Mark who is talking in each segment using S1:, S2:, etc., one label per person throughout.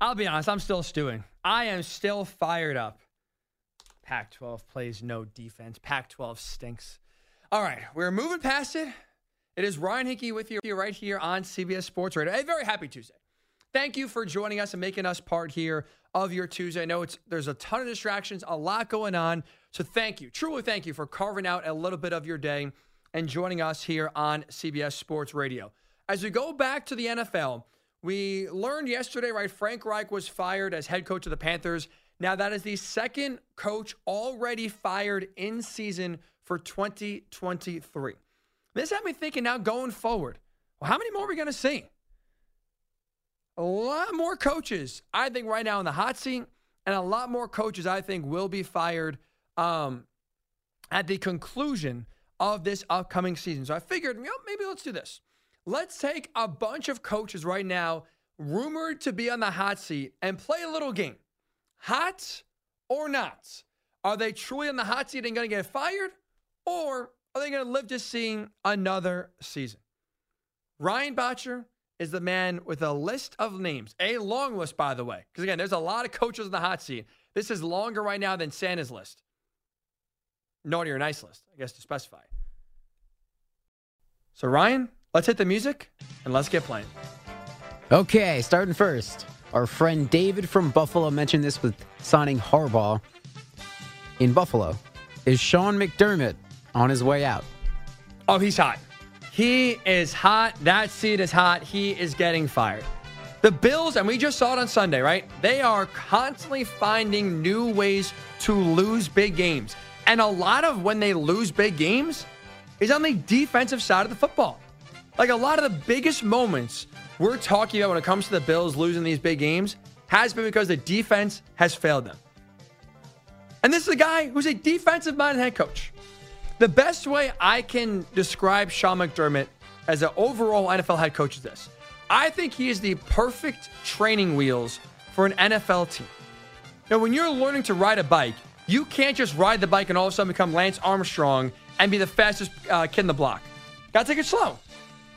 S1: I'll be honest, I'm still stewing. I am still fired up. Pac 12 plays no defense. Pac 12 stinks. All right, we're moving past it. It is Ryan Hickey with you right here on CBS Sports Radio. A very happy Tuesday. Thank you for joining us and making us part here of your Tuesday. I know it's there's a ton of distractions, a lot going on. So thank you, truly thank you for carving out a little bit of your day and joining us here on CBS Sports Radio. As we go back to the NFL, we learned yesterday, right? Frank Reich was fired as head coach of the Panthers. Now, that is the second coach already fired in season for 2023. This had me thinking now going forward, well, how many more are we going to see? A lot more coaches, I think, right now in the hot seat, and a lot more coaches, I think, will be fired um, at the conclusion of this upcoming season. So I figured, you know, maybe let's do this. Let's take a bunch of coaches right now, rumored to be on the hot seat, and play a little game. Hot or not? Are they truly on the hot seat and going to get fired? Or are they going to live to see another season? Ryan Botcher is the man with a list of names, a long list, by the way. Because again, there's a lot of coaches in the hot seat. This is longer right now than Santa's list. Naughty or nice list, I guess to specify. So, Ryan, Let's hit the music and let's get playing.
S2: Okay, starting first. Our friend David from Buffalo mentioned this with signing Harbaugh in Buffalo. Is Sean McDermott on his way out?
S1: Oh, he's hot. He is hot. That seat is hot. He is getting fired. The Bills, and we just saw it on Sunday, right? They are constantly finding new ways to lose big games. And a lot of when they lose big games is on the defensive side of the football. Like a lot of the biggest moments we're talking about when it comes to the Bills losing these big games has been because the defense has failed them. And this is a guy who's a defensive minded head coach. The best way I can describe Sean McDermott as an overall NFL head coach is this I think he is the perfect training wheels for an NFL team. Now, when you're learning to ride a bike, you can't just ride the bike and all of a sudden become Lance Armstrong and be the fastest uh, kid in the block. Gotta take it slow.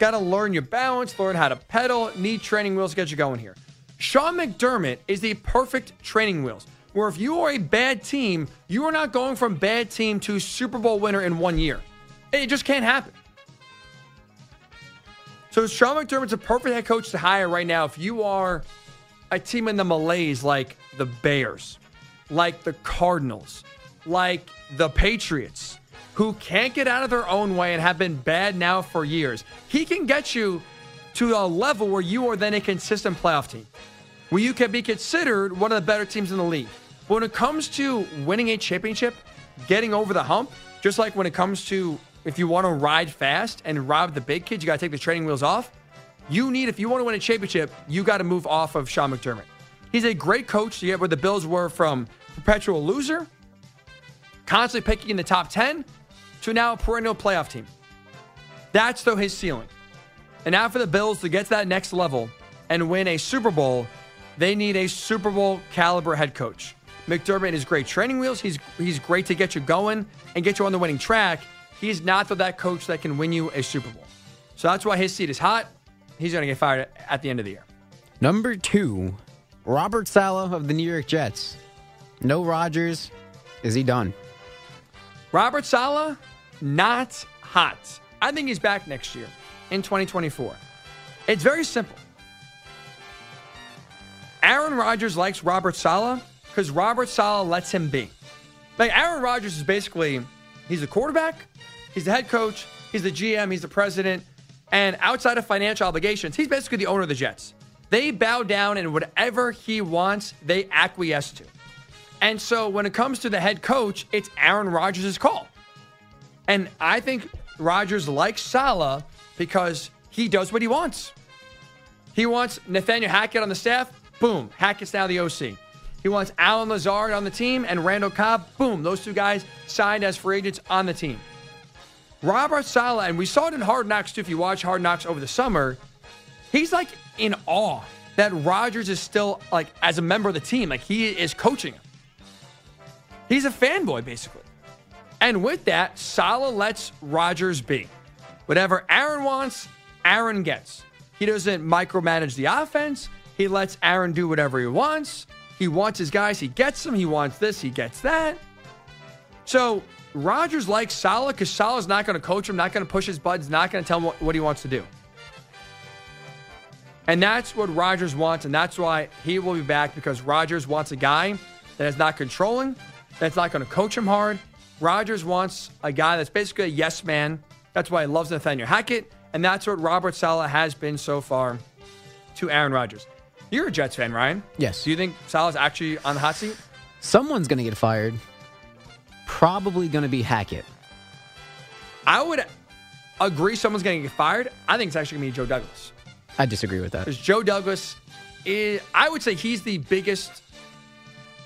S1: Got to learn your balance, learn how to pedal, need training wheels to get you going here. Sean McDermott is the perfect training wheels. Where if you are a bad team, you are not going from bad team to Super Bowl winner in one year. It just can't happen. So Sean McDermott's a perfect head coach to hire right now if you are a team in the malaise like the Bears, like the Cardinals, like the Patriots, who can't get out of their own way and have been bad now for years. He can get you to a level where you are then a consistent playoff team, where you can be considered one of the better teams in the league. But when it comes to winning a championship, getting over the hump, just like when it comes to if you want to ride fast and rob the big kids, you got to take the training wheels off. You need, if you want to win a championship, you got to move off of Sean McDermott. He's a great coach to get where the Bills were from perpetual loser, constantly picking in the top 10, to now a perennial playoff team. That's though his ceiling. And now for the Bills to get to that next level and win a Super Bowl, they need a Super Bowl caliber head coach. McDermott is great training wheels. He's he's great to get you going and get you on the winning track. He's not the, that coach that can win you a Super Bowl. So that's why his seat is hot. He's going to get fired at the end of the year.
S2: Number two, Robert Saleh of the New York Jets. No Rodgers. Is he done?
S1: Robert Saleh, not hot. I think he's back next year in 2024. It's very simple. Aaron Rodgers likes Robert Saleh because Robert Saleh lets him be. Like Aaron Rodgers is basically he's a quarterback, he's the head coach, he's the GM, he's the president, and outside of financial obligations, he's basically the owner of the Jets. They bow down and whatever he wants, they acquiesce to. And so when it comes to the head coach, it's Aaron Rodgers' call. And I think Rodgers likes Saleh because he does what he wants. He wants Nathaniel Hackett on the staff. Boom. Hackett's now the OC. He wants Allen Lazard on the team and Randall Cobb. Boom. Those two guys signed as free agents on the team. Robert Saleh, and we saw it in Hard Knocks too. If you watch Hard Knocks over the summer, he's like in awe that Rodgers is still like as a member of the team. Like he is coaching him. He's a fanboy, basically. And with that, Saleh lets Rodgers be. Whatever Aaron wants, Aaron gets. He doesn't micromanage the offense. He lets Aaron do whatever he wants. He wants his guys. He gets them. He wants this. He gets that. So Rodgers likes Saleh because Saleh's not going to coach him, not going to push his buds, not going to tell him what, what he wants to do. And that's what Rodgers wants, and that's why he will be back because Rodgers wants a guy that is not controlling, that's not going to coach him hard. Rodgers wants a guy that's basically a yes man. That's why he loves Nathaniel Hackett, and that's what Robert Saleh has been so far to Aaron Rodgers. You're a Jets fan, Ryan.
S2: Yes.
S1: Do you think Saleh's actually on the hot seat?
S2: Someone's going to get fired. Probably going to be Hackett.
S1: I would agree someone's going to get fired. I think it's actually going to be Joe Douglas.
S2: I disagree with that.
S1: Because Joe Douglas is, I would say he's the biggest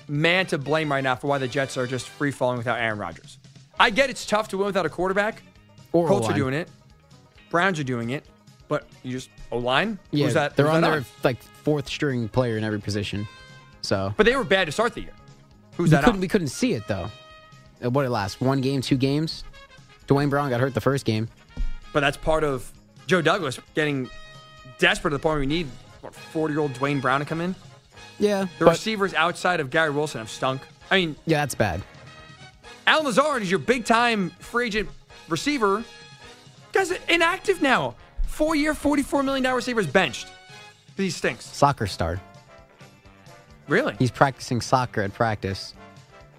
S1: man to blame right now for why the Jets are just free falling without Aaron Rodgers. I get it's tough to win without a quarterback.
S2: Or
S1: Colts are
S2: O-line.
S1: doing it. Browns are doing it. But you just O line?
S2: Yeah,
S1: Who's that?
S2: they're
S1: who's
S2: on
S1: that
S2: their like fourth string player in every position. So
S1: But they were bad to start the year. Who's
S2: we
S1: that?
S2: couldn't,
S1: on?
S2: we couldn't see it though. Uh, What it last? One game, two games. Duane Brown got hurt the first game.
S1: But that's part of Joe Douglas getting desperate to the point where we need what forty year old Duane Brown to come in.
S2: Yeah,
S1: The receivers outside of Garrett Wilson have stunk. I mean,
S2: yeah, that's bad.
S1: Allen Lazard is your big time free agent receiver. Guy's inactive now. Four year, $44 million receiver is benched. He stinks.
S2: Soccer star.
S1: Really?
S2: He's practicing soccer at practice.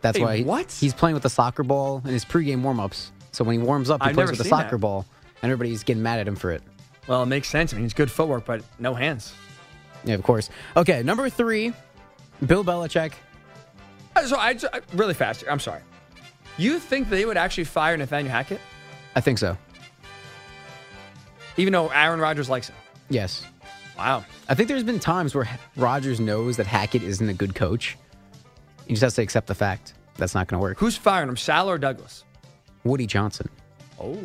S2: That's
S1: Hey,
S2: why he-
S1: what?
S2: he's playing with the soccer ball in his pregame warm-ups. So when he warms up, he
S1: I've
S2: plays with the
S1: seen
S2: soccer
S1: that.
S2: ball, and everybody's getting mad at him for it.
S1: Well, it makes sense. I mean, he's good footwork, but no hands.
S2: Yeah, of course. Okay, number three, Bill Belichick.
S1: Uh, So I, I really fast. here, I'm sorry. You think they would actually fire Nathaniel Hackett,
S2: I think so.
S1: even though Aaron Rodgers likes him?
S2: Yes.
S1: Wow.
S2: I think there's been times where Rodgers knows that Hackett isn't a good coach. He just has to accept the fact that's not going to work.
S1: Who's firing him, Sal or Douglas?
S2: Woody Johnson.
S1: Oh.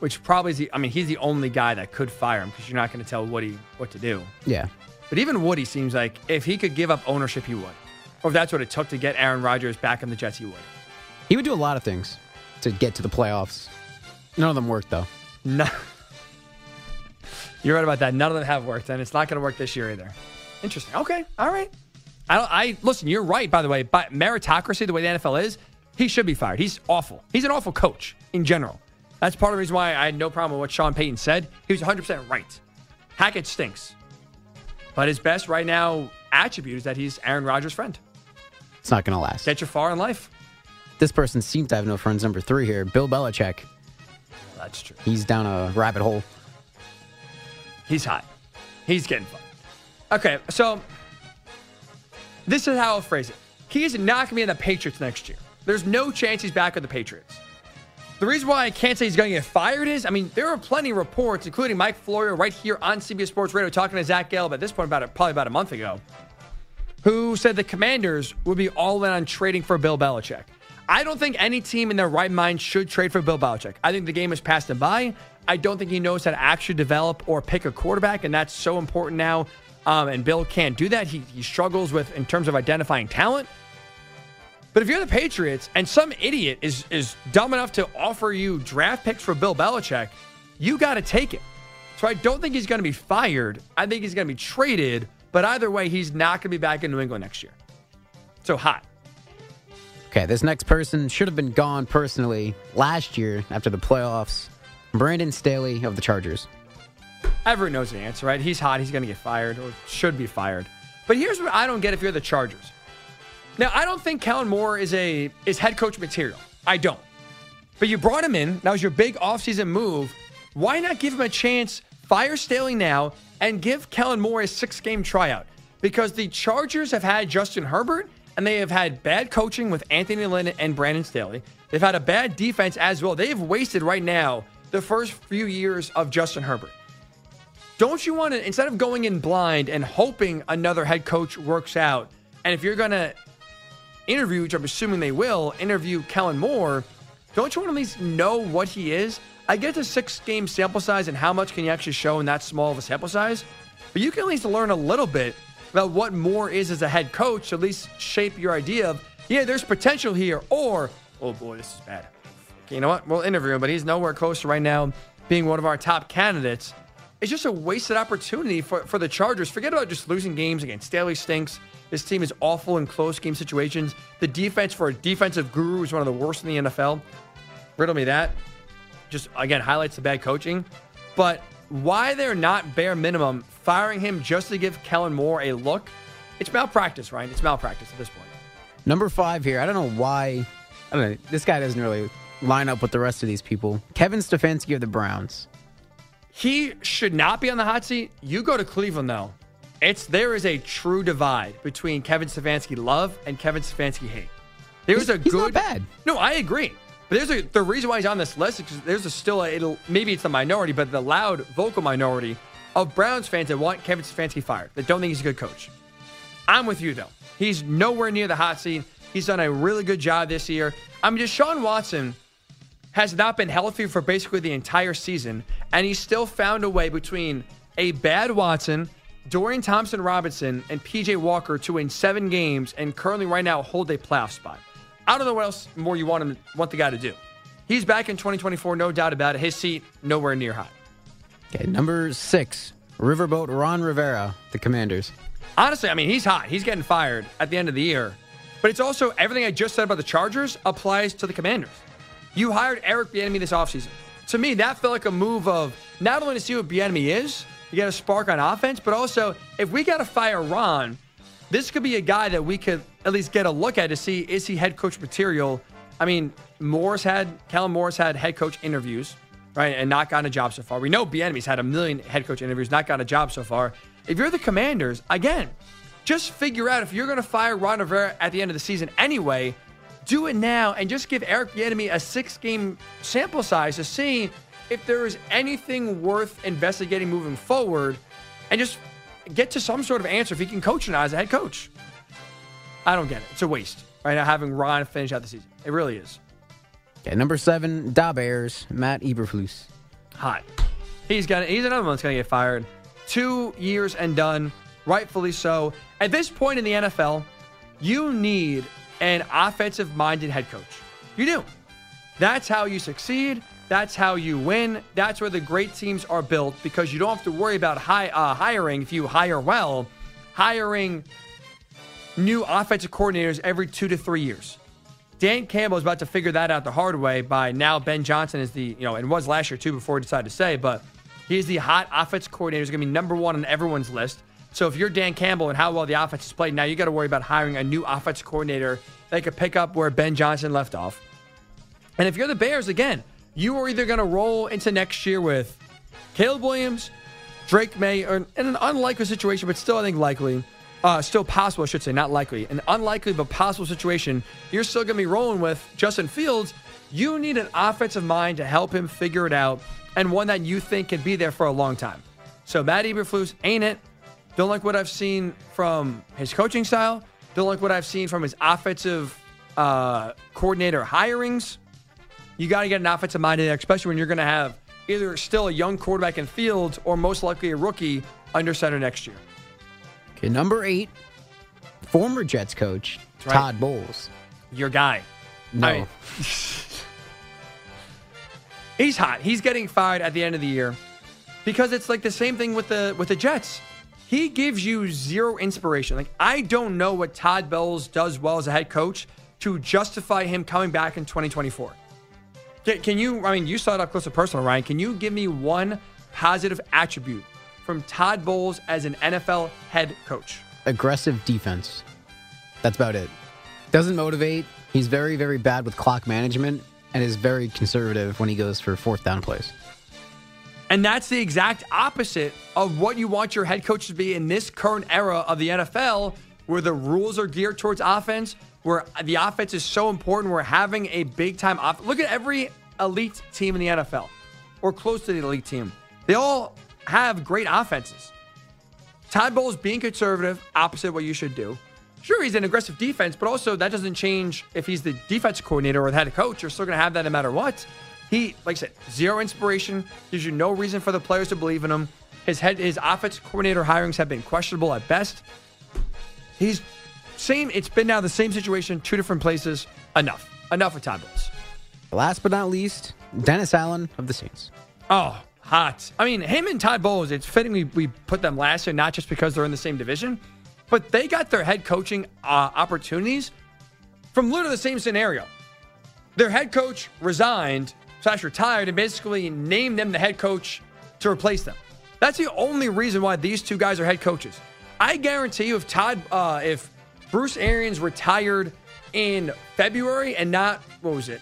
S1: Which probably is the, I mean, he's the only guy that could fire him because you're not going to tell Woody what to do.
S2: Yeah.
S1: But even Woody seems like if he could give up ownership, he would. Or if that's what it took to get Aaron Rodgers back in the Jets, he would.
S2: He would do a lot of things to get to the playoffs. None of them worked, though.
S1: No. You're right about that. None of them have worked, and it's not going to work this year either. Interesting. Okay. All right. I don't. I listen. You're right. By the way, but meritocracy, the way the NFL is, he should be fired. He's awful. He's an awful coach in general. That's part of the reason why I had no problem with what Sean Payton said. He was 100 percent right. Hackett stinks, but his best right now attribute is that he's Aaron Rodgers' friend.
S2: It's not going to last.
S1: Get you far in life.
S2: This person seems to have no friends. Number three here, Bill Belichick.
S1: That's true.
S2: He's down a rabbit hole.
S1: He's hot. He's getting fun. Okay, so this is how I'll phrase it. He is not going to be in the Patriots next year. There's no chance he's back with the Patriots. The reason why I can't say he's going to get fired is, I mean, there are plenty of reports, including Mike Florio right here on CBS Sports Radio, talking to Zach Gelb at this point about it, probably about a month ago, who said the Commanders would be all in on trading for Bill Belichick. I don't think any team in their right mind should trade for Bill Belichick. I think the game has passed him by. I don't think he knows how to actually develop or pick a quarterback, and that's so important now. Um, and Bill can't do that. He, he struggles with in terms of identifying talent. But if you're the Patriots and some idiot is is dumb enough to offer you draft picks for Bill Belichick, you got to take it. So I don't think he's going to be fired. I think he's going to be traded. But either way, he's not going to be back in New England next year. So hot.
S2: Okay, this next person should have been gone personally last year after the playoffs. Brandon Staley of the Chargers.
S1: Everyone knows the answer, right? He's hot. He's going to get fired or should be fired. But here's what I don't get if you're the Chargers. Now, I don't think Kellen Moore is a is head coach material. I don't. But you brought him in. That was your big offseason move. Why not give him a chance? Fire Staley now and give Kellen Moore a six game tryout. Because the Chargers have had Justin Herbert and they have had bad coaching with Anthony Lynn and Brandon Staley. They've had a bad defense as well. They have wasted right now the first few years of Justin Herbert. Don't you want to, instead of going in blind and hoping another head coach works out, and if you're going to interview, which I'm assuming they will, interview Kellen Moore, don't you want to at least know what he is? I get the six game sample size and how much can you actually show in that small of a sample size, but you can at least learn a little bit about what Moore is as a head coach at least shape your idea of, yeah, there's potential here, or, oh boy, this is bad. Okay, you know what? We'll interview him, but he's nowhere close to right now being one of our top candidates. it's just a wasted opportunity for, for the Chargers. Forget about just losing games against Staley stinks. This team is awful in close game situations. The defense for a defensive guru is one of the worst in the NFL. Riddle me that. Just again highlights the bad coaching. But why they're not bare minimum firing him just to give Kellen Moore a look? It's malpractice, right? It's malpractice at this point.
S2: Number five here. I don't know why. I don't know. This guy doesn't really line up with the rest of these people. Kevin Stefanski of the Browns.
S1: He should not be on the hot seat. You go to Cleveland though. It's there is a true divide between Kevin Stefanski love and Kevin Stefanski hate. There's
S2: He's-
S1: a
S2: he's
S1: good
S2: not bad.
S1: No, I agree. But there's a the reason why he's on this list is because there's a still a, it'll maybe it's the minority, but the loud vocal minority of Browns fans that want Kevin Stefanski fired that don't think he's a good coach. I'm with you though. He's nowhere near the hot seat. He's done a really good job this year. I mean, Deshaun Watson has not been healthy for basically the entire season, and he's still found a way between a bad Watson, Dorian Thompson Robinson, and PJ Walker to win seven games and currently right now hold a playoff spot. I don't know what else more you want him want the guy to do. He's back in 2024, no doubt about it. His seat nowhere near hot.
S2: Okay, number six. Riverboat Ron Rivera, the Commanders.
S1: Honestly, I mean, he's hot. He's getting fired at the end of the year. But it's also everything I just said about the Chargers applies to the Commanders. You hired Eric Bieniemy this offseason. To me, that felt like a move of not only to see what Bieniemy is, you get a spark on offense, but also if we got to fire Ron, this could be a guy that we could at least get a look at to see is he head coach material. I mean, Morris had Kellen Morris had head coach interviews, right, and not gotten a job so far. We know Bieniemy's had a million head coach interviews, not gotten a job so far. If you're the Commanders, again, just figure out if you're going to fire Ron Rivera at the end of the season anyway. Do it now and just give Eric Bieniemy a six-game sample size to see if there is anything worth investigating moving forward, and just get to some sort of answer if he can coach or not as a head coach. I don't get it. It's a waste right now having Ron finish out the season. It really is
S2: Okay, number seven. Da Bears, Matt Eberflus.
S1: hot. He's got he's another one that's gonna get fired. Two years and done, rightfully so. At this point in the NFL, you need an offensive minded head coach. You do. That's how you succeed. That's how you win. That's where the great teams are built because you don't have to worry about high, uh, hiring if you hire well, hiring new offensive coordinators every two to three years. Dan Campbell is about to figure that out the hard way by now Ben Johnson is the, you know, and was last year too before he decided to say, but he's the hot offense coordinator. He's going to be number one on everyone's list. So if you're Dan Campbell and how well the offense is played, now you got to worry about hiring a new offense coordinator that could pick up where Ben Johnson left off. And if you're the Bears, again, you are either going to roll into next year with Caleb Williams, Drake Maye, or in an unlikely situation, but still, I think likely, uh, still possible, I should say, not likely, an unlikely but possible situation. You're still going to be rolling with Justin Fields. You need an offensive mind to help him figure it out, and one that you think can be there for a long time. So Matt Eberflus ain't it. Don't like what I've seen from his coaching style. Don't like what I've seen from his offensive uh, coordinator hirings. You got to get an offensive mind in there, especially when you're going to have either still a young quarterback in Fields or most likely a rookie under center next year.
S2: Okay, number eight. Former Jets coach,
S1: right.
S2: Todd Bowles.
S1: Your guy.
S2: No.
S1: I- He's hot. He's getting fired at the end of the year because it's like the same thing with the with the Jets. He gives you zero inspiration. Like I don't know what Todd Bowles does well as a head coach to justify him coming back in 2024. Can, can you? I mean, you saw it up close and personal, Ryan. Can you give me one positive attribute from Todd Bowles as an NFL head coach?
S2: Aggressive defense. That's about it. Doesn't motivate. He's very, very bad with clock management and is very conservative when he goes for fourth down plays.
S1: And that's the exact opposite of what you want your head coach to be in this current era of the NFL, where the rules are geared towards offense, where the offense is so important. We're having a big time off. Look at every elite team in the NFL, or close to the elite team. They all have great offenses. Todd Bowles being conservative, opposite what you should do. Sure, he's an aggressive defense, but also that doesn't change if he's the defense coordinator or the head coach. You're still going to have that no matter what. He, like I said, zero inspiration. Gives you no reason for the players to believe in him. His head, his offense coordinator hirings have been questionable at best. He's same. It's been now the same situation, two different places. Enough. Enough with Todd Bowles.
S2: Last but not least, Dennis Allen of the Saints.
S1: Oh, hot. I mean, him and Todd Bowles, it's fitting we, we put them last year, not just because they're in the same division, but they got their head coaching uh, opportunities from literally the same scenario. Their head coach resigned, slash retired, and basically named them the head coach to replace them. That's the only reason why these two guys are head coaches. I guarantee you, if Todd, uh, if Bruce Arians retired in February and not what was it,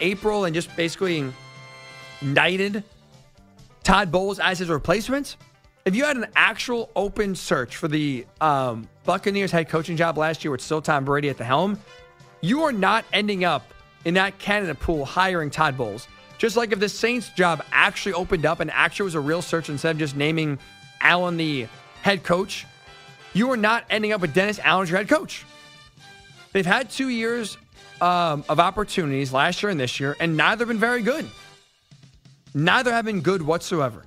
S1: April, and just basically knighted Todd Bowles as his replacement. If you had an actual open search for the um, Buccaneers head coaching job last year with still Tom Brady at the helm, you are not ending up in that candidate pool hiring Todd Bowles. Just like if the Saints job actually opened up and actually was a real search instead of just naming Allen the head coach, you are not ending up with Dennis Allen as your head coach. They've had two years um, of opportunities last year and this year, and neither have been very good. Neither have been good whatsoever.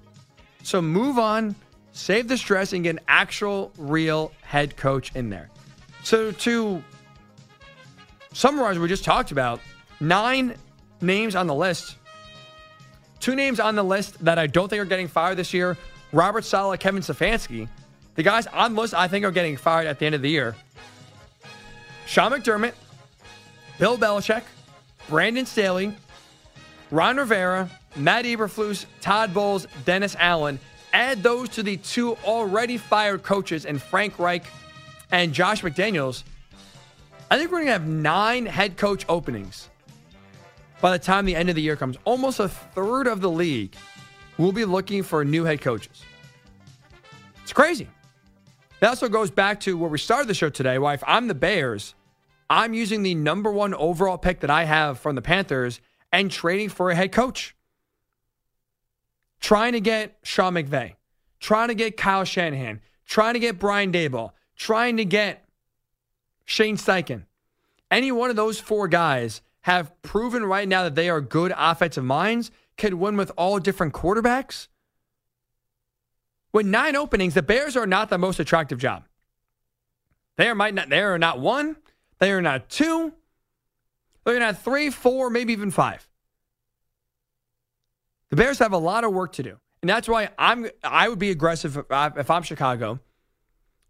S1: So move on, save the stress, and get an actual, real head coach in there. So to summarize what we just talked about, nine names on the list. Two names on the list that I don't think are getting fired this year Robert Saleh, Kevin Stefanski. The guys on list I think are getting fired at the end of the year. Sean McDermott, Bill Belichick, Brandon Staley, Ron Rivera, Matt Eberflus, Todd Bowles, Dennis Allen. Add those to the two already fired coaches and Frank Reich and Josh McDaniels. I think we're going to have nine head coach openings by the time the end of the year comes. Almost a third of the league will be looking for new head coaches. It's crazy. That also goes back to where we started the show today. Why, if I'm the Bears, I'm using the number one overall pick that I have from the Panthers and trading for a head coach trying to get Sean McVay, trying to get Kyle Shanahan, trying to get Brian Daboll, trying to get Shane Steichen. Any one of those four guys have proven right now that they are good offensive minds, could win with all different quarterbacks. With nine openings, the Bears are not the most attractive job. They are might not they are not one, they are not two, they're gonna three, four, maybe even five. The Bears have a lot of work to do. And that's why I'm I would be aggressive if I'm Chicago.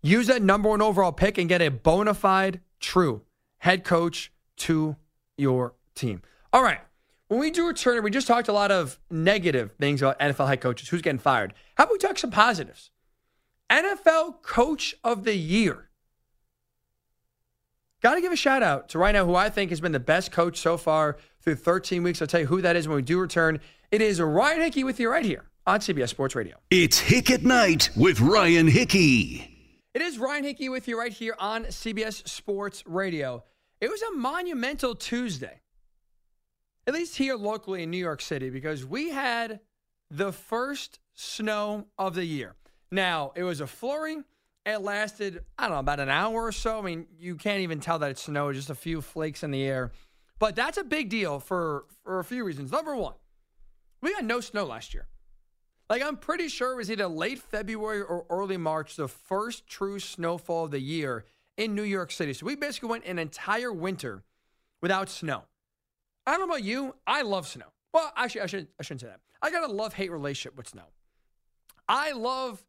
S1: Use that number one overall pick and get a bona fide, true head coach to your team. All right. When we do return, we just talked a lot of negative things about NFL head coaches, who's getting fired. How about we talk some positives? NFL Coach of the Year. Got to give a shout out to right now who I think has been the best coach so far through 13 weeks. I'll tell you who that is when we do return. It is Ryan Hickey with you right here on CBS Sports Radio.
S3: It's Hick at Night with Ryan Hickey.
S1: It is Ryan Hickey with you right here on CBS Sports Radio. It was a monumental Tuesday, at least here locally in New York City, because we had the first snow of the year. Now, it was a flurry. It lasted, I don't know, about an hour or so. I mean, you can't even tell that it snowed, just a few flakes in the air. But that's a big deal for, for a few reasons. Number one, we had no snow last year. Like, I'm pretty sure it was either late February or early March, the first true snowfall of the year in New York City. So we basically went an entire winter without snow. I don't know about you. I love snow. Well, actually, I, should, I shouldn't say that. I got a love hate relationship with snow. I love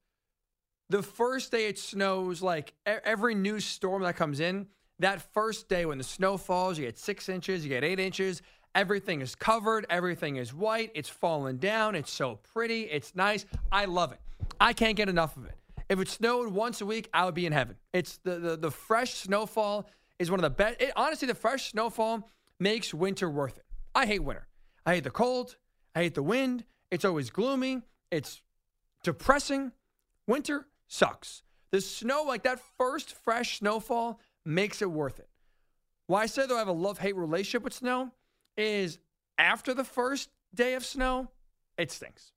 S1: the first day it snows, like every new storm that comes in, that first day when the snow falls, you get six inches, you get eight inches. Everything is covered. Everything is white. It's falling down. It's so pretty. It's nice. I love it. I can't get enough of it. If it snowed once a week, I would be in heaven. It's the the, the fresh snowfall is one of the best. It, honestly, the fresh snowfall makes winter worth it. I hate winter. I hate the cold. I hate the wind. It's always gloomy. It's depressing. Winter sucks. The snow, like that first fresh snowfall, makes it worth it. Why I say though I have a love hate relationship with snow is after the first day of snow, it stinks.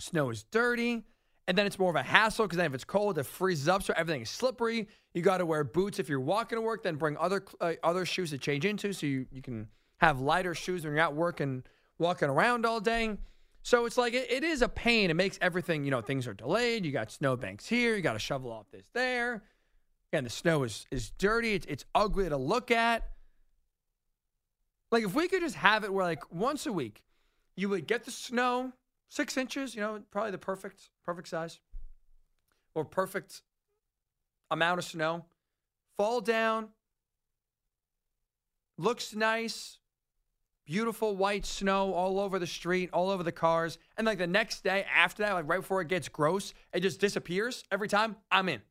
S1: Snow is dirty, and then it's more of a hassle because then if it's cold, it freezes up, so everything is slippery. You got to wear boots if you're walking to work, then bring other uh, other shoes to change into, so you, you can have lighter shoes when you're out working, walking around all day. So it's like it, it is a pain. It makes everything, you know, things are delayed. You got snowbanks here, you got to shovel off this there. And the snow is is dirty. It's, it's ugly to look at. Like if we could just have it where like once a week, you would get the snow six inches, you know, probably the perfect, perfect size or perfect amount of snow. Fall down, looks nice, beautiful white snow all over the street, all over the cars. And like the next day after that, like right before it gets gross, it just disappears every time. I'm in.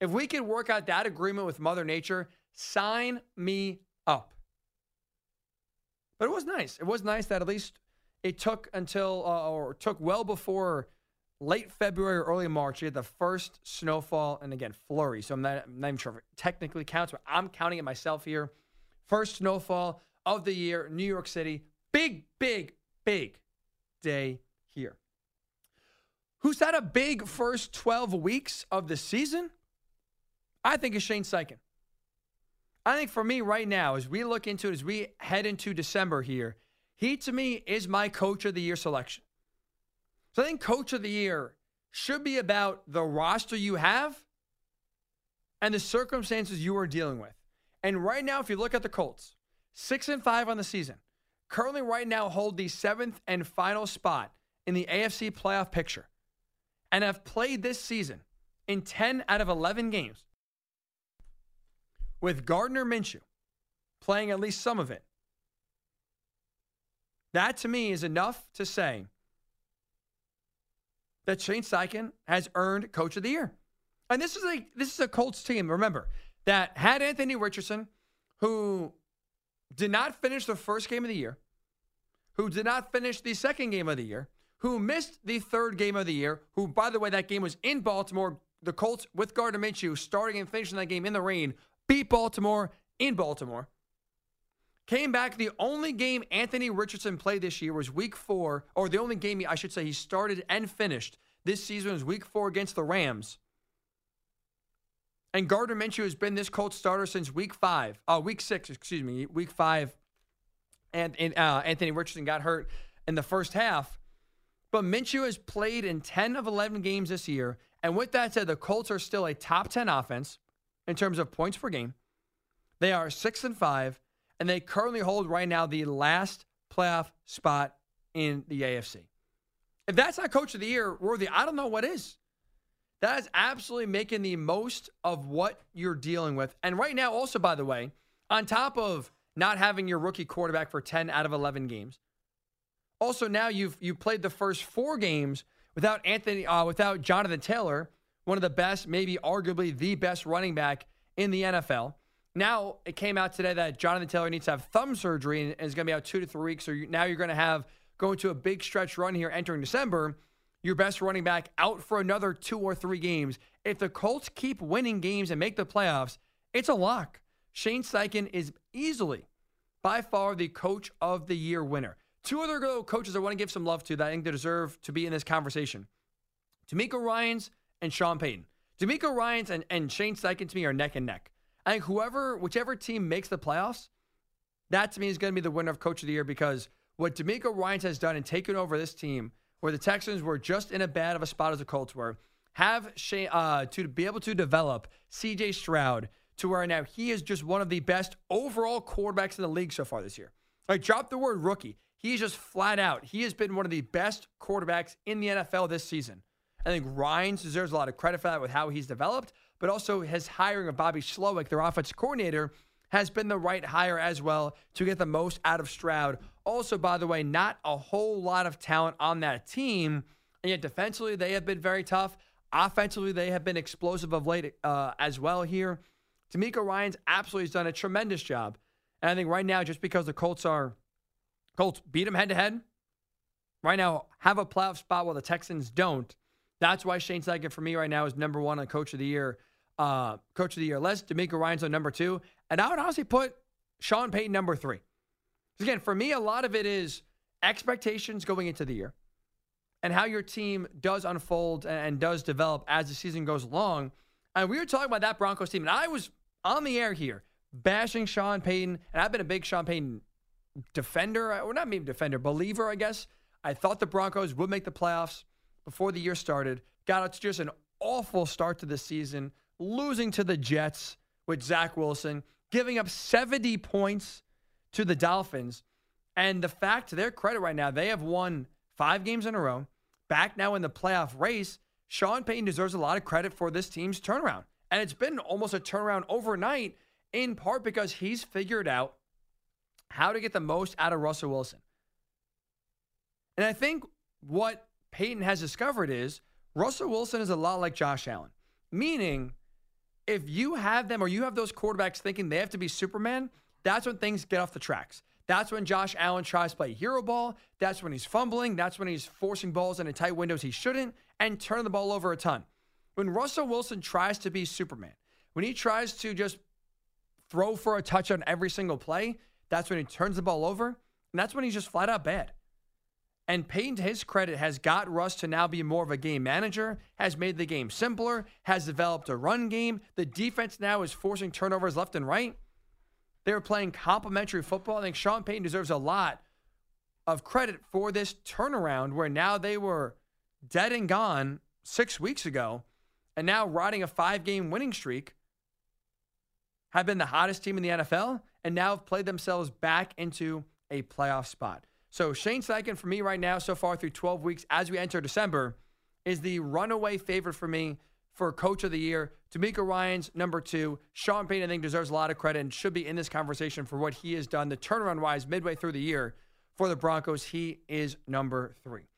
S1: If we could work out that agreement with Mother Nature, sign me up. But it was nice. It was nice that at least it took until, uh, or took well before late February or early March. You had the first snowfall, and again, flurry. So I'm not, I'm not even sure if it technically counts, but I'm counting it myself here. First snowfall of the year, New York City. Big, big, big day here. Who's had a big first 12 weeks of the season? I think it's Shane Steichen. I think for me right now, as we look into it, as we head into December here, he to me is my coach of the year selection. So I think coach of the year should be about the roster you have and the circumstances you are dealing with. And right now, if you look at the Colts, six and five on the season, currently right now hold the seventh and final spot in the AFC playoff picture, and have played this season in 10 out of 11 games with Gardner Minshew playing at least some of it. That to me is enough to say that Shane Steichen has earned Coach of the Year. And this is a this is a Colts team. Remember that had Anthony Richardson, who did not finish the first game of the year, who did not finish the second game of the year, who missed the third game of the year. Who, by the way, that game was in Baltimore. The Colts with Gardner Minshew starting and finishing that game in the rain beat Baltimore in Baltimore. Came back. The only game Anthony Richardson played this year was week four, or the only game I should say he started and finished this season was week four against the Rams. And Gardner Minshew has been this Colts starter since week five, uh, week six, excuse me, week five. And, and uh, Anthony Richardson got hurt in the first half. But Minshew has played in 10 of 11 games this year. And with that said, the Colts are still a top 10 offense in terms of points per game. They are six and five, and they currently hold right now the last playoff spot in the AFC. If that's not coach of the year worthy, I don't know what is. That is absolutely making the most of what you're dealing with. And right now, also, by the way, on top of not having your rookie quarterback for 10 out of 11 games, also now you've you played the first four games without Anthony, uh, without Jonathan Taylor, one of the best, maybe arguably the best running back in the NFL. Now it came out today that Jonathan Taylor needs to have thumb surgery and is going to be out two to three weeks. So you, now you're going to have going to a big stretch run here entering December. Your best running back out for another two or three games. If the Colts keep winning games and make the playoffs, it's a lock. Shane Steichen is easily, by far, the coach of the year winner. Two other coaches I want to give some love to that I think they deserve to be in this conversation. DeMeco Ryans and Sean Payton. DeMeco Ryans and, and Shane Steichen to me are neck and neck. I think whoever, whichever team makes the playoffs, that to me is going to be the winner of Coach of the Year because what DeMeco Ryans has done and taken over this team, where the Texans were just in a bad of a spot as the Colts were, have Shane, uh, to be able to develop CJ Stroud to where now he is just one of the best overall quarterbacks in the league so far this year. Like, drop the word rookie. He's just flat out. He has been one of the best quarterbacks in the NFL this season. I think Ryans deserves a lot of credit for that with how he's developed, but also his hiring of Bobby Slowik, their offensive coordinator, has been the right hire as well to get the most out of Stroud. Also, by the way, not a whole lot of talent on that team, and yet defensively they have been very tough. Offensively, they have been explosive of late uh, as well here. DeMeco Ryans absolutely done a tremendous job. And I think right now, just because the Colts are Colts beat them head to head, right now have a playoff spot while the Texans don't. That's why Shane Steichen for me right now is number one on Coach of the Year. Uh, Coach of the Year. Les DeMeco Ryans on number two, and I would honestly put Sean Payton number three. Again, for me, a lot of it is expectations going into the year and how your team does unfold and does develop as the season goes along. And we were talking about that Broncos team, and I was on the air here bashing Sean Payton, and I've been a big Sean Payton defender, or not maybe defender, believer, I guess. I thought the Broncos would make the playoffs before the year started. Got out to just an awful start to the season, losing to the Jets with Zach Wilson, giving up 70 points to the Dolphins. And the fact, to their credit right now, they have won five games in a row, back now in the playoff race. Sean Payton deserves a lot of credit for this team's turnaround. And it's been almost a turnaround overnight, in part because he's figured out how to get the most out of Russell Wilson. And I think what Payton has discovered is Russell Wilson is a lot like Josh Allen, meaning if you have them or you have those quarterbacks thinking they have to be Superman, that's when things get off the tracks. That's when Josh Allen tries to play hero ball. That's when he's fumbling. That's when he's forcing balls into tight windows he shouldn't and turning the ball over a ton. When Russell Wilson tries to be Superman, when he tries to just throw for a touchdown every single play, that's when he turns the ball over. And that's when he's just flat out bad. And Payton, to his credit, has got Russ to now be more of a game manager, has made the game simpler, has developed a run game. The defense now is forcing turnovers left and right. They were playing complementary football. I think Sean Payton deserves a lot of credit for this turnaround where now they were dead and gone six weeks ago and now riding a five game winning streak, have been the hottest team in the NFL, and now have played themselves back into a playoff spot. So Shane Steichen for me right now, so far through 12 weeks as we enter December, is the runaway favorite for me for Coach of the Year. DeMeco Ryans number two. Sean Payton, I think, deserves a lot of credit and should be in this conversation for what he has done. The turnaround wise, midway through the year for the Broncos, he is number three.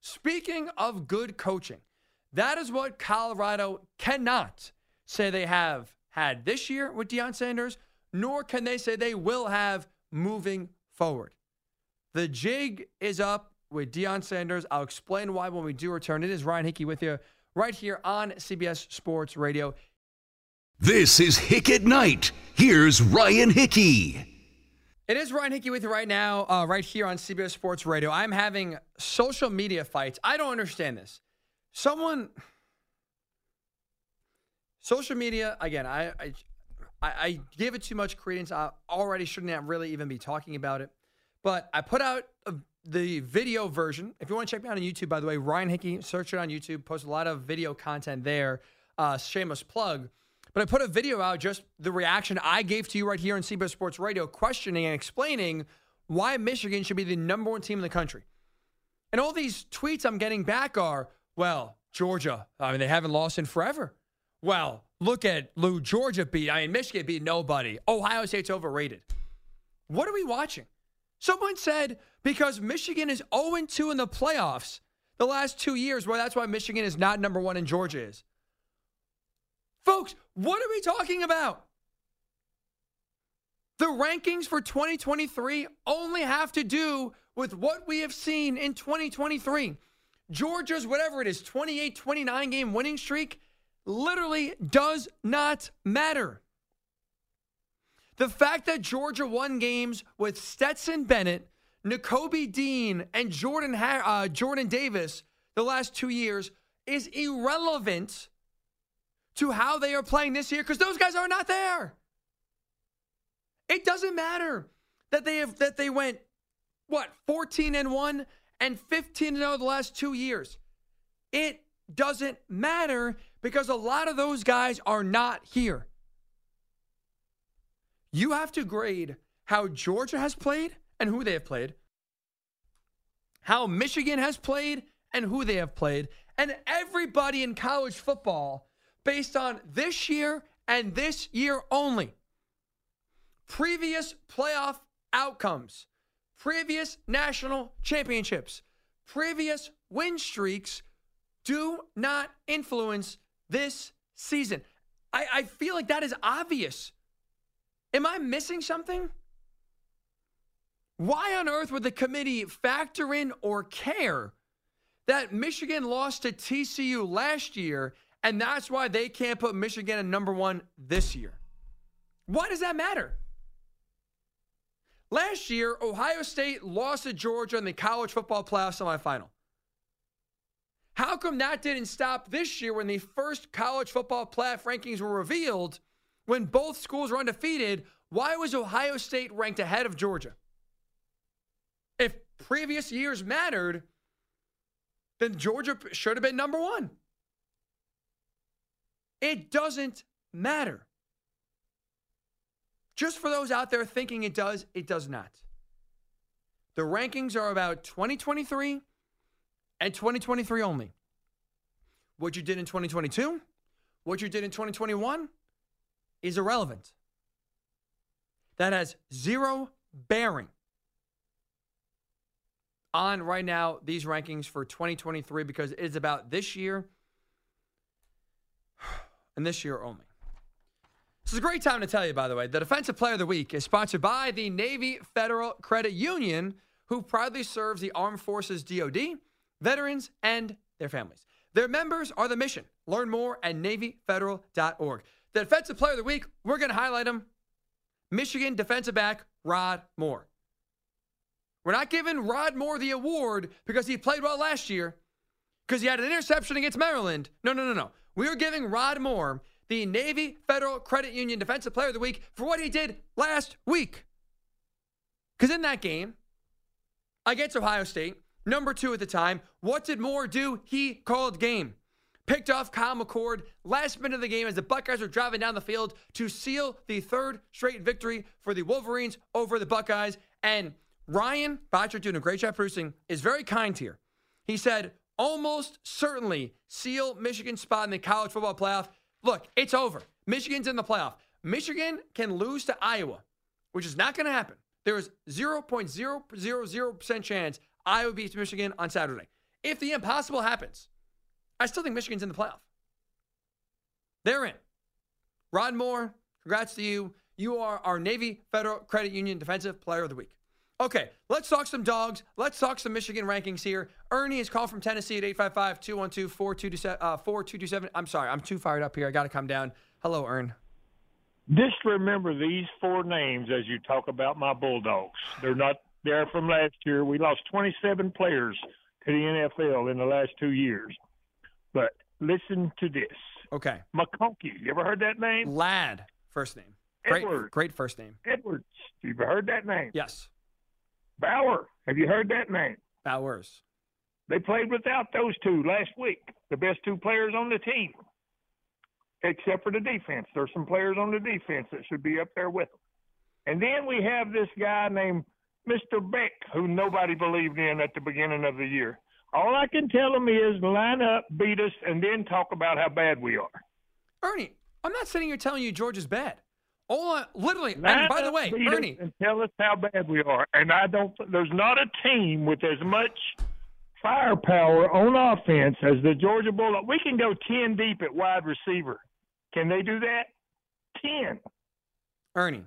S1: Speaking of good coaching, that is what Colorado cannot say they have had this year with Deion Sanders, nor can they say they will have moving forward. The jig is up with Deion Sanders. I'll explain why when we do return. It is Ryan Hickey with you right here on CBS Sports Radio.
S3: This is Hick at Night. Here's Ryan Hickey.
S1: It is Ryan Hickey with you right now, uh, right here on CBS Sports Radio. I'm having social media fights. I don't understand this. Someone, social media again. I I, I give it too much credence. I already shouldn't really even be talking about it. But I put out a, the video version. If you want to check me out on YouTube, by the way, Ryan Hickey, search it on YouTube. Post a lot of video content there. Uh, shameless plug. But I put a video out, just the reaction I gave to you right here on CBS Sports Radio, questioning and explaining why Michigan should be the number one team in the country. And all these tweets I'm getting back are, well, Georgia, I mean, they haven't lost in forever. Well, look at Lou Georgia beat. I mean, Michigan beat nobody. Ohio State's overrated. What are we watching? Someone said because Michigan is 0 2 in the playoffs the last two years, well, that's why Michigan is not number one and Georgia is. Folks, what are we talking about? The rankings for 2023 only have to do with what we have seen in 2023. Georgia's, whatever it is, 28 29 game winning streak literally does not matter. The fact that Georgia won games with Stetson Bennett, Nakobe Dean, and Jordan uh, Jordan Davis the last two years is irrelevant to how they are playing this year because those guys are not there. It doesn't matter that they have that they went what 14 and 1 and 15 and 0 the last 2 years. It doesn't matter because a lot of those guys are not here. You have to grade how Georgia has played and who they have played, how Michigan has played and who they have played, and everybody in college football based on this year and this year only. Previous playoff outcomes, previous national championships, previous win streaks do not influence this season. I, I feel like that is obvious. Am I missing something? Why on earth would the committee factor in or care that Michigan lost to TCU last year and that's why they can't put Michigan at number one this year? Why does that matter? Last year, Ohio State lost to Georgia in the college football playoff semifinal. How come that didn't stop this year when the first college football playoff rankings were revealed when both schools were undefeated, why was Ohio State ranked ahead of Georgia? If previous years mattered, then Georgia should have been number one. It doesn't matter. Just for those out there thinking it does, it does not. The rankings are about 2023 and 2023 only. What you did in 2022, what you did in 2021 is irrelevant. That has zero bearing on right now these rankings for 2023 because it is about this year and this year only. This is a great time to tell you, by the way, the Defensive Player of the Week is sponsored by the Navy Federal Credit Union, who proudly serves the Armed Forces DoD, veterans, and their families. Their members are the mission. Learn more at NavyFederal.org. The Defensive Player of the Week, we're going to highlight him Michigan defensive back Rod Moore. We're not giving Rod Moore the award because he played well last year, because he had an interception against Maryland. No, no, no, no. We are giving Rod Moore the Navy Federal Credit Union Defensive Player of the Week for what he did last week. Because in that game against Ohio State, number two at the time, what did Moore do? He called game. Picked off Kyle McCord last minute of the game as the Buckeyes were driving down the field to seal the third straight victory for the Wolverines over the Buckeyes. And Ryan Botcher, doing a great job producing, is very kind here. He said, almost certainly seal Michigan's spot in the college football playoff. Look, it's over. Michigan's in the playoff. Michigan can lose to Iowa, which is not going to happen. There is 0.000% chance Iowa beats Michigan on Saturday. If the impossible happens, I still think Michigan's in the playoff. They're in. Rod Moore, congrats to you. You are our Navy Federal Credit Union Defensive Player of the Week. Okay, let's talk some dogs. Let's talk some Michigan rankings here. Ernie is called from Tennessee at 855 212 4227. Uh, I'm sorry, I'm too fired up here. I got to come down. Hello, Ern.
S4: Just remember these four names as you talk about my Bulldogs. They're not there from last year. We lost 27 players to the NFL in the last two years. But listen to this.
S1: Okay.
S4: McConkey. You ever heard that name?
S1: Ladd, first name. Great,
S4: Edwards.
S1: great first name.
S4: Edwards. You ever heard that name?
S1: Yes.
S4: Bauer. Have you heard that name?
S1: Bowers.
S4: They played without those two last week, the best two players on the team, except for the defense. There's some players on the defense that should be up there with them. And then we have this guy named Mr. Beck, who nobody believed in at the beginning of the year. All I can tell them is line up, beat us, and then talk about how bad we are.
S1: Ernie, I'm not sitting here telling you George is bad. All I, literally,
S4: Line
S1: and by the way, Ernie,
S4: and tell us how bad we are. And I don't. There's not a team with as much firepower on offense as the Georgia Bulldog. We can go ten deep at wide receiver. Can they do that? Ten.
S1: Ernie,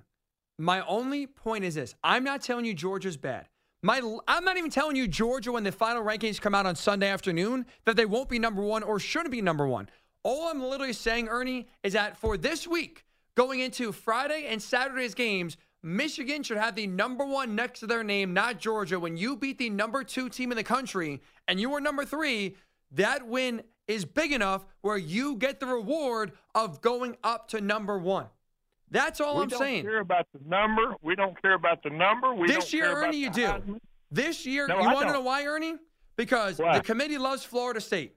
S1: my only point is this: I'm not telling you Georgia's bad. My, I'm not even telling you Georgia when the final rankings come out on Sunday afternoon that they won't be number one or shouldn't be number one. All I'm literally saying, Ernie, is that for this week, going into Friday and Saturday's games, Michigan should have the number one next to their name, not Georgia. When you beat the number two team in the country and you were number three, that win is big enough where you get the reward of going up to number one. That's all
S4: we
S1: I'm saying.
S4: We don't
S1: saying.
S4: care about the number. We don't care about the number. We
S1: This
S4: don't
S1: year,
S4: care about
S1: Ernie, you do.
S4: Heisman.
S1: This year,
S4: No,
S1: you
S4: I
S1: want to
S4: don't.
S1: know why, Ernie? Because
S4: Why?
S1: the committee loves Florida State.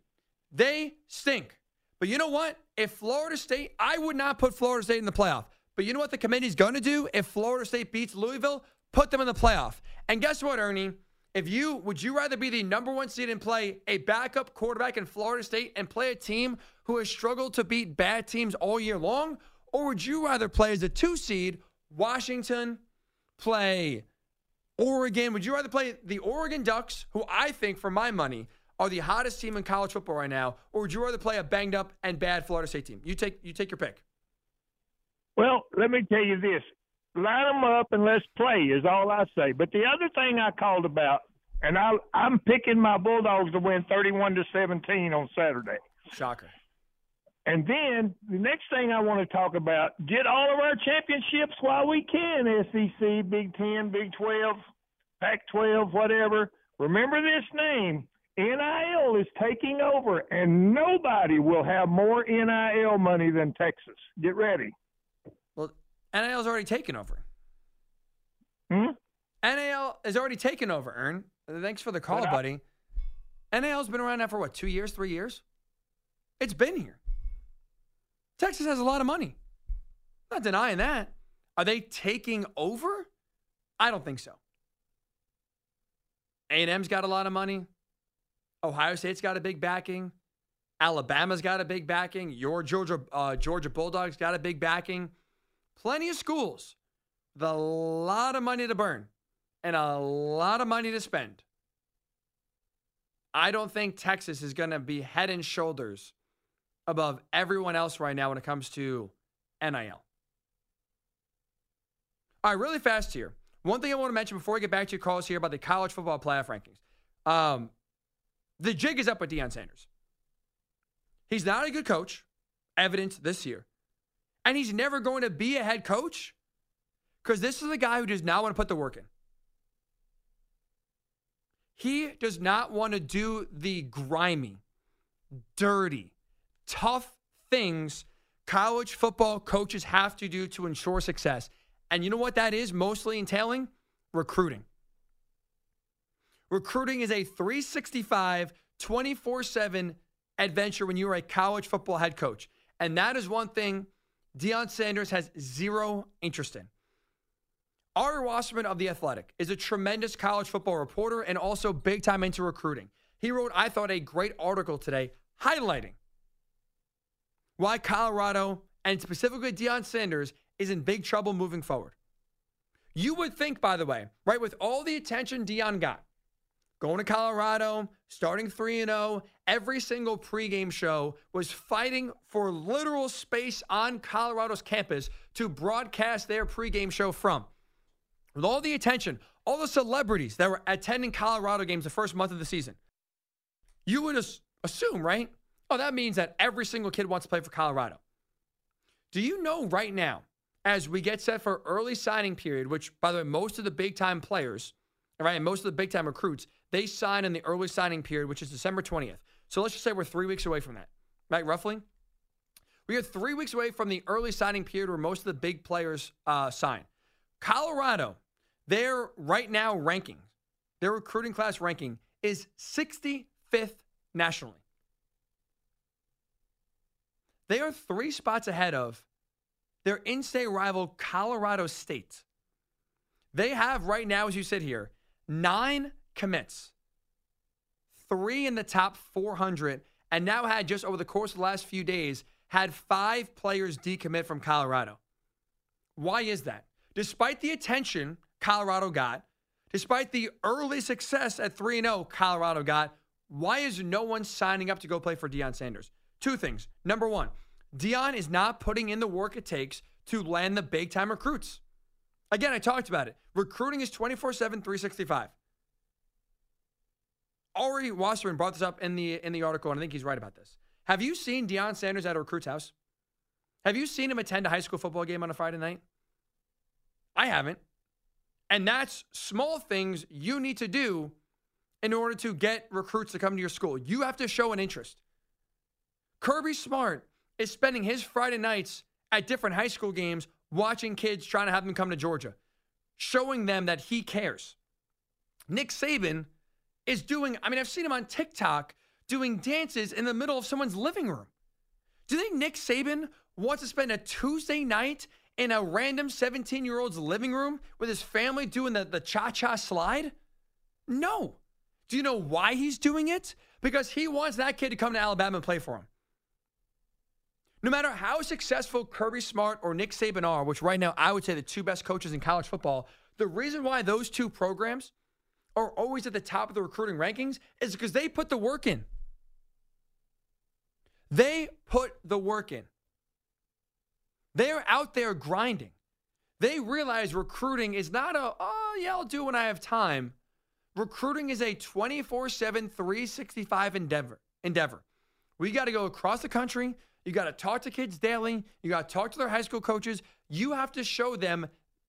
S1: They stink. But you know what? If Florida State, I would not put Florida State in the playoff. But you know what the committee's going to do if Florida State beats Louisville? Put them in the playoff. And guess what, Ernie? If you would you rather be the number one seed and play a backup quarterback in Florida State and play a team who has struggled to beat bad teams all year long? Or would you rather play as a two seed, Washington, play Oregon? Would you rather play the Oregon Ducks, who I think, for my money, are the hottest team in college football right now, or would you rather play a banged up and bad Florida State team? You take you take your pick.
S4: Well, let me tell you this: line them up and let's play is all I say. But the other thing I called about, and I, I'm picking my Bulldogs to win 31 to 17 on Saturday.
S1: Shocker.
S4: And then the next thing I want to talk about: get all of our championships while we can. SEC, Big Ten, Big Twelve, Pac-12, whatever. Remember this name. NIL is taking over, and nobody will have more NIL money than Texas. Get ready.
S1: Well, NIL's already taken over.
S4: Hmm?
S1: NIL is already taken over, Ern. Thanks for the call,
S4: I-
S1: buddy. NIL's been around now for what, two years, three years? It's been here. Texas has a lot of money. Not denying that. Are they taking over? I don't think so. A&M's got a lot of money. Ohio State's got a big backing. Alabama's got a big backing. Your Georgia uh, Georgia Bulldogs got a big backing. Plenty of schools with a lot of money to burn and a lot of money to spend. I don't think Texas is going to be head and shoulders above everyone else right now when it comes to NIL. All right, really fast here. One thing I want to mention before we get back to your calls here about the college football playoff rankings. Um, the jig is up with Deion Sanders. He's not a good coach, evidence this year. And he's never going to be a head coach because this is a guy who does not want to put the work in. He does not want to do the grimy, dirty, tough things college football coaches have to do to ensure success. And you know what that is mostly entailing? Recruiting. Recruiting is a 365, 24 7 adventure when you are a college football head coach. And that is one thing Deion Sanders has zero interest in. Ari Wasserman of The Athletic is a tremendous college football reporter and also big time into recruiting. He wrote, I thought, a great article today highlighting why Colorado and specifically Deion Sanders is in big trouble moving forward. You would think, by the way, right, with all the attention Deion got, going to Colorado, starting 3 0, every single pregame show was fighting for literal space on Colorado's campus to broadcast their pregame show from. With all the attention, all the celebrities that were attending Colorado games the first month of the season, you would assume, right? Oh, that means that every single kid wants to play for Colorado. Do you know right now as we get set for early signing period, which by the way, most of the big time players, right, and most of the big time recruits, they sign in the early signing period, which is December 20th. So let's just say we're three weeks away from that, right? Roughly. We are three weeks away from the early signing period where most of the big players uh, sign. Colorado, their right now ranking, their recruiting class ranking is 65th nationally. They are three spots ahead of their in state rival, Colorado State. They have right now, as you sit here, nine commits, three in the top 400, and now had just over the course of the last few days, had five players decommit from Colorado. Why is that? Despite the attention Colorado got, despite the early success at 3 0 Colorado got, why is no one signing up to go play for Deion Sanders? Two things. Number one, Deion is not putting in the work it takes to land the big time recruits. Again, I talked about it. Recruiting is 24 7, 365. Ari Wasserman brought this up in the in the article, and I think he's right about this. Have you seen Deion Sanders at a recruit's house? Have you seen him attend a high school football game on a Friday night? I haven't. And that's small things you need to do in order to get recruits to come to your school. You have to show an interest. Kirby Smart is spending his Friday nights at different high school games watching kids trying to have them come to Georgia, showing them that he cares. Nick Saban is doing, I mean, I've seen him on TikTok doing dances in the middle of someone's living room. Do you think Nick Saban wants to spend a Tuesday night in a random 17 year old's living room with his family doing the, the cha cha slide? No. Do you know why he's doing it? Because he wants that kid to come to Alabama and play for him. No matter how successful Kirby Smart or Nick Saban are, which right now I would say the two best coaches in college football, the reason why those two programs are always at the top of the recruiting rankings is because they put the work in. They put the work in. They're out there grinding. They realize recruiting is not a, oh, yeah, I'll do when I have time. Recruiting is a 24 7, 365 endeavor. endeavor. We got to go across the country you got to talk to kids daily. You got to talk to their high school coaches. You have to show them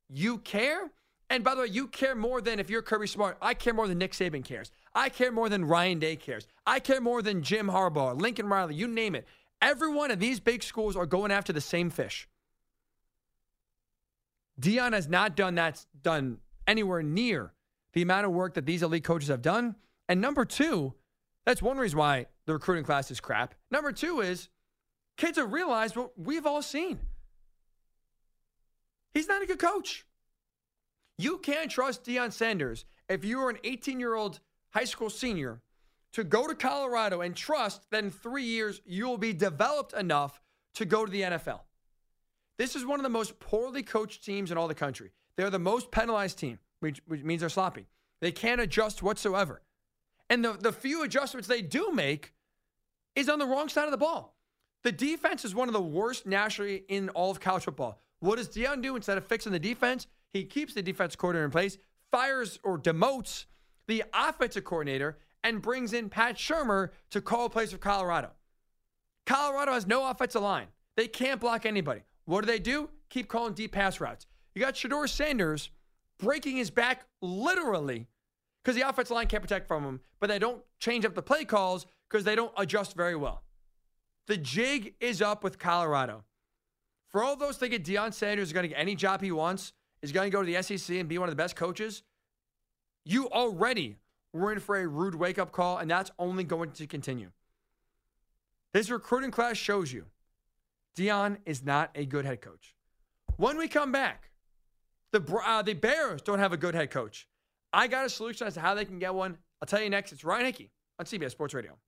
S1: you care. And by the way, you care more than if you're Kirby Smart. I care more than Nick Saban cares. I care more than Ryan Day cares. I care more than Jim Harbaugh, Lincoln Riley, you name it. Every one of these big schools are going after the same fish. Deion has not done that done anywhere near the amount of work that these elite coaches have done. And number two, that's one reason why the recruiting class is crap. Number two is Kids have realized what we've all seen. He's not a good coach. You can't trust Deion Sanders if you are an 18 year old high school senior to go to Colorado and trust that in three years you will be developed enough to go to the NFL. This is one of the most poorly coached teams in all the country. They're the most penalized team, which, which means they're sloppy. They can't adjust whatsoever. And the, the few adjustments they do make is on the wrong side of the ball. The defense is one of the worst nationally in all of college football. What does Deion do instead of fixing the defense? He keeps the defense coordinator in place, fires or demotes the offensive coordinator, and brings in Pat Shurmur to call plays for Colorado. Colorado has no offensive line. They can't block anybody. What do they do? Keep calling deep pass routes. You got Shedeur Sanders breaking his back literally because the offensive line can't protect from him, but they don't change up the play calls because they don't adjust very well. The jig is up with Colorado. For all those thinking Deion Sanders is going to get any job he wants, is going to go to the SEC and be one of the best coaches, you already were in for a rude wake up call, and that's only going to continue. This recruiting class shows you Deion is not a good head coach. When we come back, the, uh, the Bears don't have a good head coach. I got a solution as to how they can get one. I'll tell you next. It's Ryan Hickey on CBS Sports Radio.